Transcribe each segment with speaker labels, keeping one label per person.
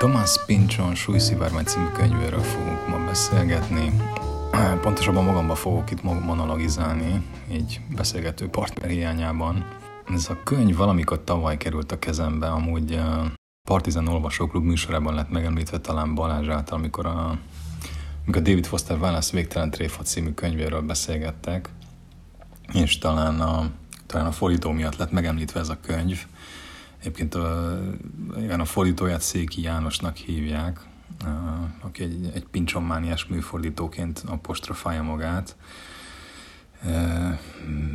Speaker 1: Thomas Pinchon súlyszivárvány című könyvéről fogunk ma beszélgetni. Pontosabban magamba fogok itt monologizálni, így beszélgető partner hiányában. Ez a könyv valamikor tavaly került a kezembe, amúgy Partizan Olvasóklub műsorában lett megemlítve talán Balázs által, amikor a, amikor David Foster Wallace Végtelen Tréfa című könyvéről beszélgettek, és talán a, talán a fordító miatt lett megemlítve ez a könyv. Egyébként a, igen, a fordítóját Széki Jánosnak hívják, aki egy, egy pincsommániás műfordítóként apostrofálja magát.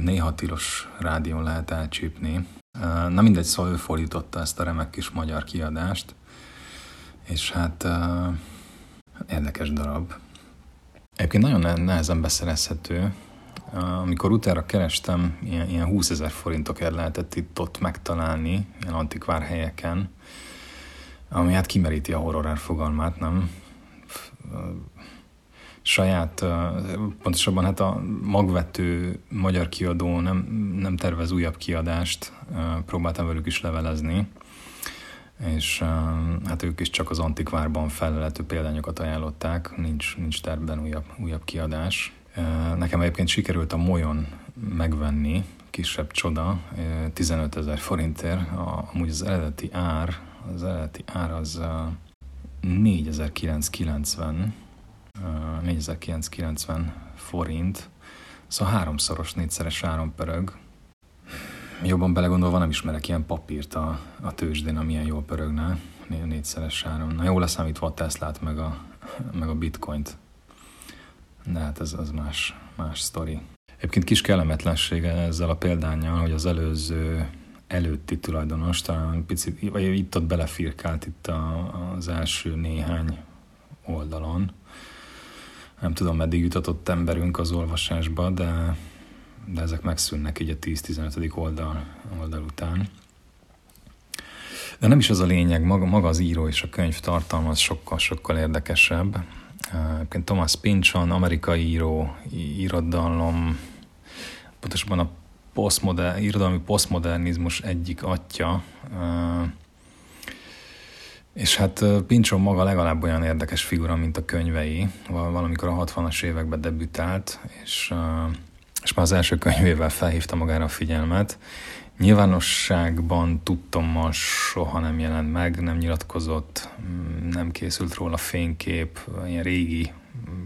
Speaker 1: Néha tilos rádión lehet elcsípni. Na mindegy, szóval ő fordította ezt a remek kis magyar kiadást, és hát érdekes darab. Egyébként nagyon nehezen beszerezhető. Amikor utána kerestem, ilyen, ilyen 20 ezer forintokért lehetett itt ott megtalálni, ilyen antikvár helyeken, ami hát kimeríti a horror fogalmát, nem? Saját, pontosabban hát a magvető magyar kiadó nem, nem tervez újabb kiadást, próbáltam velük is levelezni, és hát ők is csak az antikvárban felelhető példányokat ajánlották, nincs, nincs tervben újabb, újabb kiadás. Nekem egyébként sikerült a Molyon megvenni, kisebb csoda, 15 ezer forintért, amúgy az eredeti ár, az eredeti ár az 4990, 4990 forint, szóval háromszoros, négyszeres áron pörög. Jobban belegondolva nem ismerek ilyen papírt a, a tőzsdén, amilyen jól pörögne, négyszeres áron. Na jól leszámítva a Teslát, meg a, meg a bitcoint. De hát ez az más, más sztori. Egyébként kis kellemetlensége ezzel a példányjal, hogy az előző előtti tulajdonos talán picit, vagy itt ott belefirkált itt a, az első néhány oldalon. Nem tudom, meddig jutatott emberünk az olvasásba, de, de ezek megszűnnek így a 10-15. oldal, oldal után. De nem is az a lényeg, maga, maga az író és a könyv tartalma az sokkal-sokkal érdekesebb. Egyébként Thomas Pynchon, amerikai író, irodalom, pontosabban a posztmodern, irodalmi posztmodernizmus egyik atya, és hát Pinchon maga legalább olyan érdekes figura, mint a könyvei. Valamikor a 60-as években debütált, és, és már az első könyvével felhívta magára a figyelmet. Nyilvánosságban tudtommal soha nem jelent meg, nem nyilatkozott, nem készült róla fénykép, ilyen régi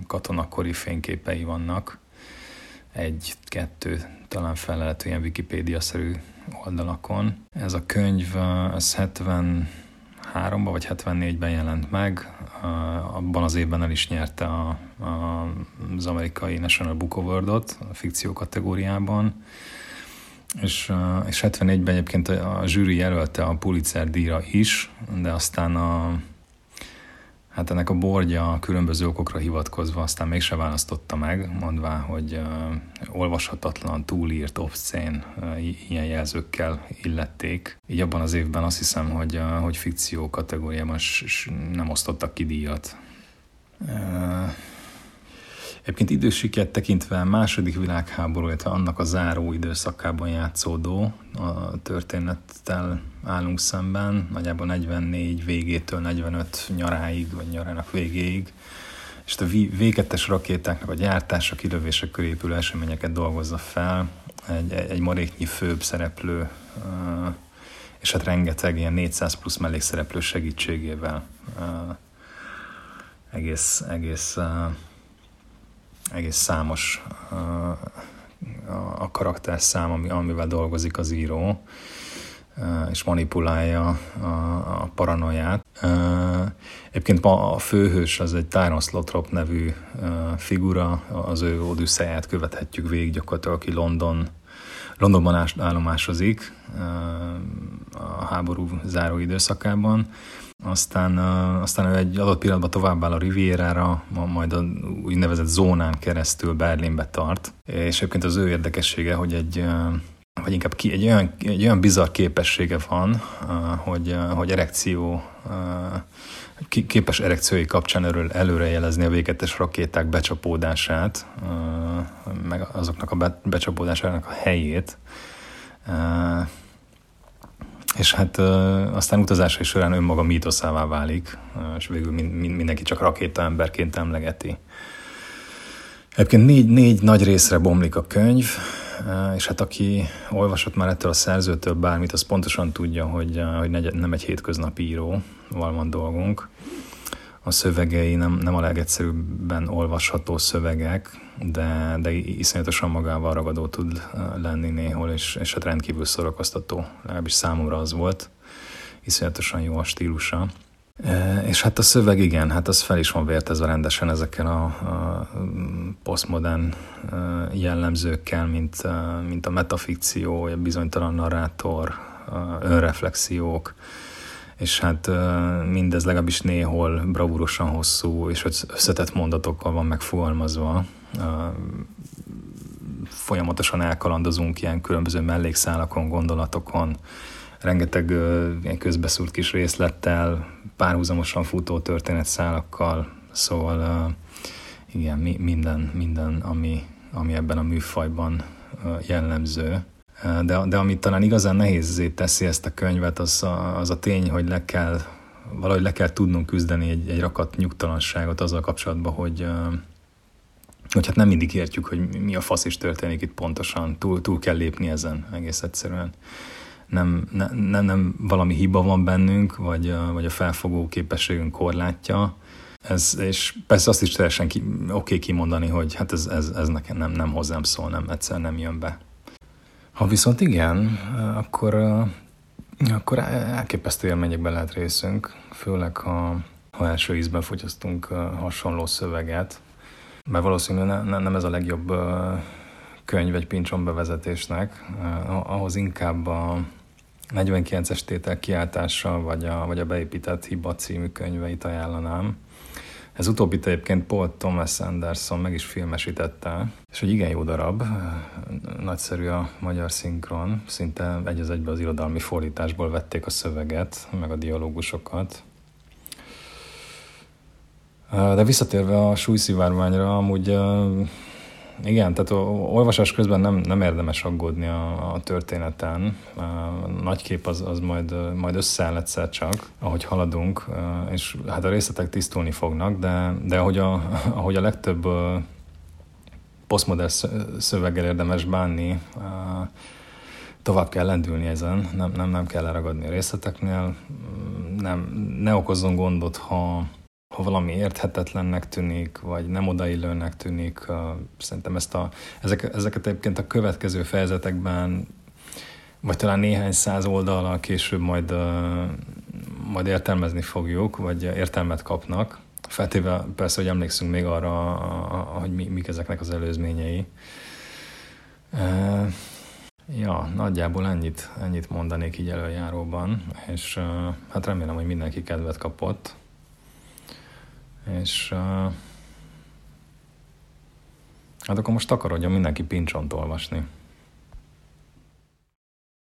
Speaker 1: katonakori fényképei vannak. Egy-kettő talán felelhető ilyen Wikipédia-szerű oldalakon. Ez a könyv, ez 73-ban vagy 74-ben jelent meg, abban az évben el is nyerte a, a, az amerikai National Book Award-ot a fikció kategóriában, és, és 74-ben egyébként a, a zsűri jelölte a Pulitzer díjra is, de aztán a, hát ennek a bordja különböző okokra hivatkozva aztán mégse választotta meg, mondvá, hogy uh, olvashatatlan, túlírt, obszén uh, ilyen jelzőkkel illették. Így abban az évben azt hiszem, hogy, uh, hogy fikció kategóriában nem osztottak ki díjat. Uh, Egyébként idősiket tekintve második világháború, illetve annak a záró időszakában játszódó a történettel állunk szemben, nagyjából 44 végétől 45 nyaráig, vagy nyarának végéig, és a V2-es rakétáknak a gyártása, kilövése köré épülő eseményeket dolgozza fel, egy, egy maréknyi főbb szereplő, és hát rengeteg ilyen 400 plusz mellékszereplő segítségével egész, egész egész számos a karakterszám, amivel dolgozik az író, és manipulálja a paranoiát. Egyébként ma a főhős az egy Tyron Slothrop nevű figura, az ő odüsszeját követhetjük végig gyakorlatilag, aki London, Londonban állomásozik a háború záró időszakában, aztán, aztán ő egy adott pillanatban továbbáll a Rivierára, majd a úgynevezett zónán keresztül Berlinbe tart, és egyébként az ő érdekessége, hogy egy vagy inkább ki, egy, olyan, egy olyan bizarr képessége van, hogy, hogy erekció, képes erekciói kapcsán előre, előrejelezni a végetes rakéták becsapódását, meg azoknak a becsapódásának a helyét, és hát aztán utazásai során önmaga mítoszává válik, és végül mindenki csak rakéta emberként emlegeti. Egyébként négy, négy nagy részre bomlik a könyv, és hát aki olvasott már ettől a szerzőtől bármit, az pontosan tudja, hogy, hogy nem egy hétköznapi író, van dolgunk. A szövegei nem, nem a legegyszerűbben olvasható szövegek, de, de iszonyatosan magával ragadó tud lenni néhol, és, és hát rendkívül szórakoztató, legalábbis számomra az volt. Iszonyatosan jó a stílusa. És hát a szöveg igen, hát az fel is van vértezve rendesen ezekkel a, a posztmodern jellemzőkkel, mint, mint a metafikció, a bizonytalan narrátor, önreflexiók, és hát mindez legalábbis néhol bravúrosan hosszú és összetett mondatokkal van megfogalmazva. Folyamatosan elkalandozunk ilyen különböző mellékszálakon, gondolatokon, rengeteg ilyen közbeszúrt kis részlettel, párhuzamosan futó történetszálakkal, szóval igen, minden, minden ami, ami ebben a műfajban jellemző. De, de amit talán igazán nehézé teszi ezt a könyvet, az a, az a tény, hogy le kell, valahogy le kell tudnunk küzdeni egy, egy rakat nyugtalanságot azzal kapcsolatban, hogy, hogy hát nem mindig értjük, hogy mi a fasz is történik itt pontosan. Túl, túl kell lépni ezen egész egyszerűen nem, nem, nem valami hiba van bennünk, vagy, vagy a felfogó képességünk korlátja, ez, és persze azt is teljesen ki, oké okay kimondani, hogy hát ez, ez, ez nekem nem, nem hozzám szól, nem, egyszer nem jön be. Ha viszont igen, akkor, akkor elképesztő élményekben lehet részünk, főleg ha, ha első ízben fogyasztunk hasonló szöveget, mert valószínűleg ne, nem ez a legjobb könyv egy pincson bevezetésnek, ahhoz inkább a, 49-es tétel kiáltása, vagy a, vagy a Beépített Hiba című könyveit ajánlanám. Ez utóbbi egyébként Paul Thomas Anderson meg is filmesítette, és egy igen jó darab, nagyszerű a magyar szinkron, szinte egy az egybe az irodalmi fordításból vették a szöveget, meg a dialógusokat. De visszatérve a súlyszivárványra, amúgy igen, tehát olvasás közben nem, nem érdemes aggódni a, a történeten. A nagy kép az, az majd, majd összeáll egyszer csak, ahogy haladunk, és hát a részletek tisztulni fognak, de, de ahogy, a, ahogy a legtöbb posztmodern szöveggel érdemes bánni, tovább kell lendülni ezen, nem, nem, nem kell leragadni a részleteknél, nem, ne okozzon gondot, ha, ha valami érthetetlennek tűnik, vagy nem odaillőnek tűnik, szerintem ezt a, ezek, ezeket egyébként a következő fejezetekben, vagy talán néhány száz oldalal később majd, majd értelmezni fogjuk, vagy értelmet kapnak. Feltéve persze, hogy emlékszünk még arra, hogy mi, mik ezeknek az előzményei. Ja, nagyjából ennyit, ennyit mondanék így előjáróban, és hát remélem, hogy mindenki kedvet kapott és uh, hát akkor most takarodjon mindenki pincsont olvasni.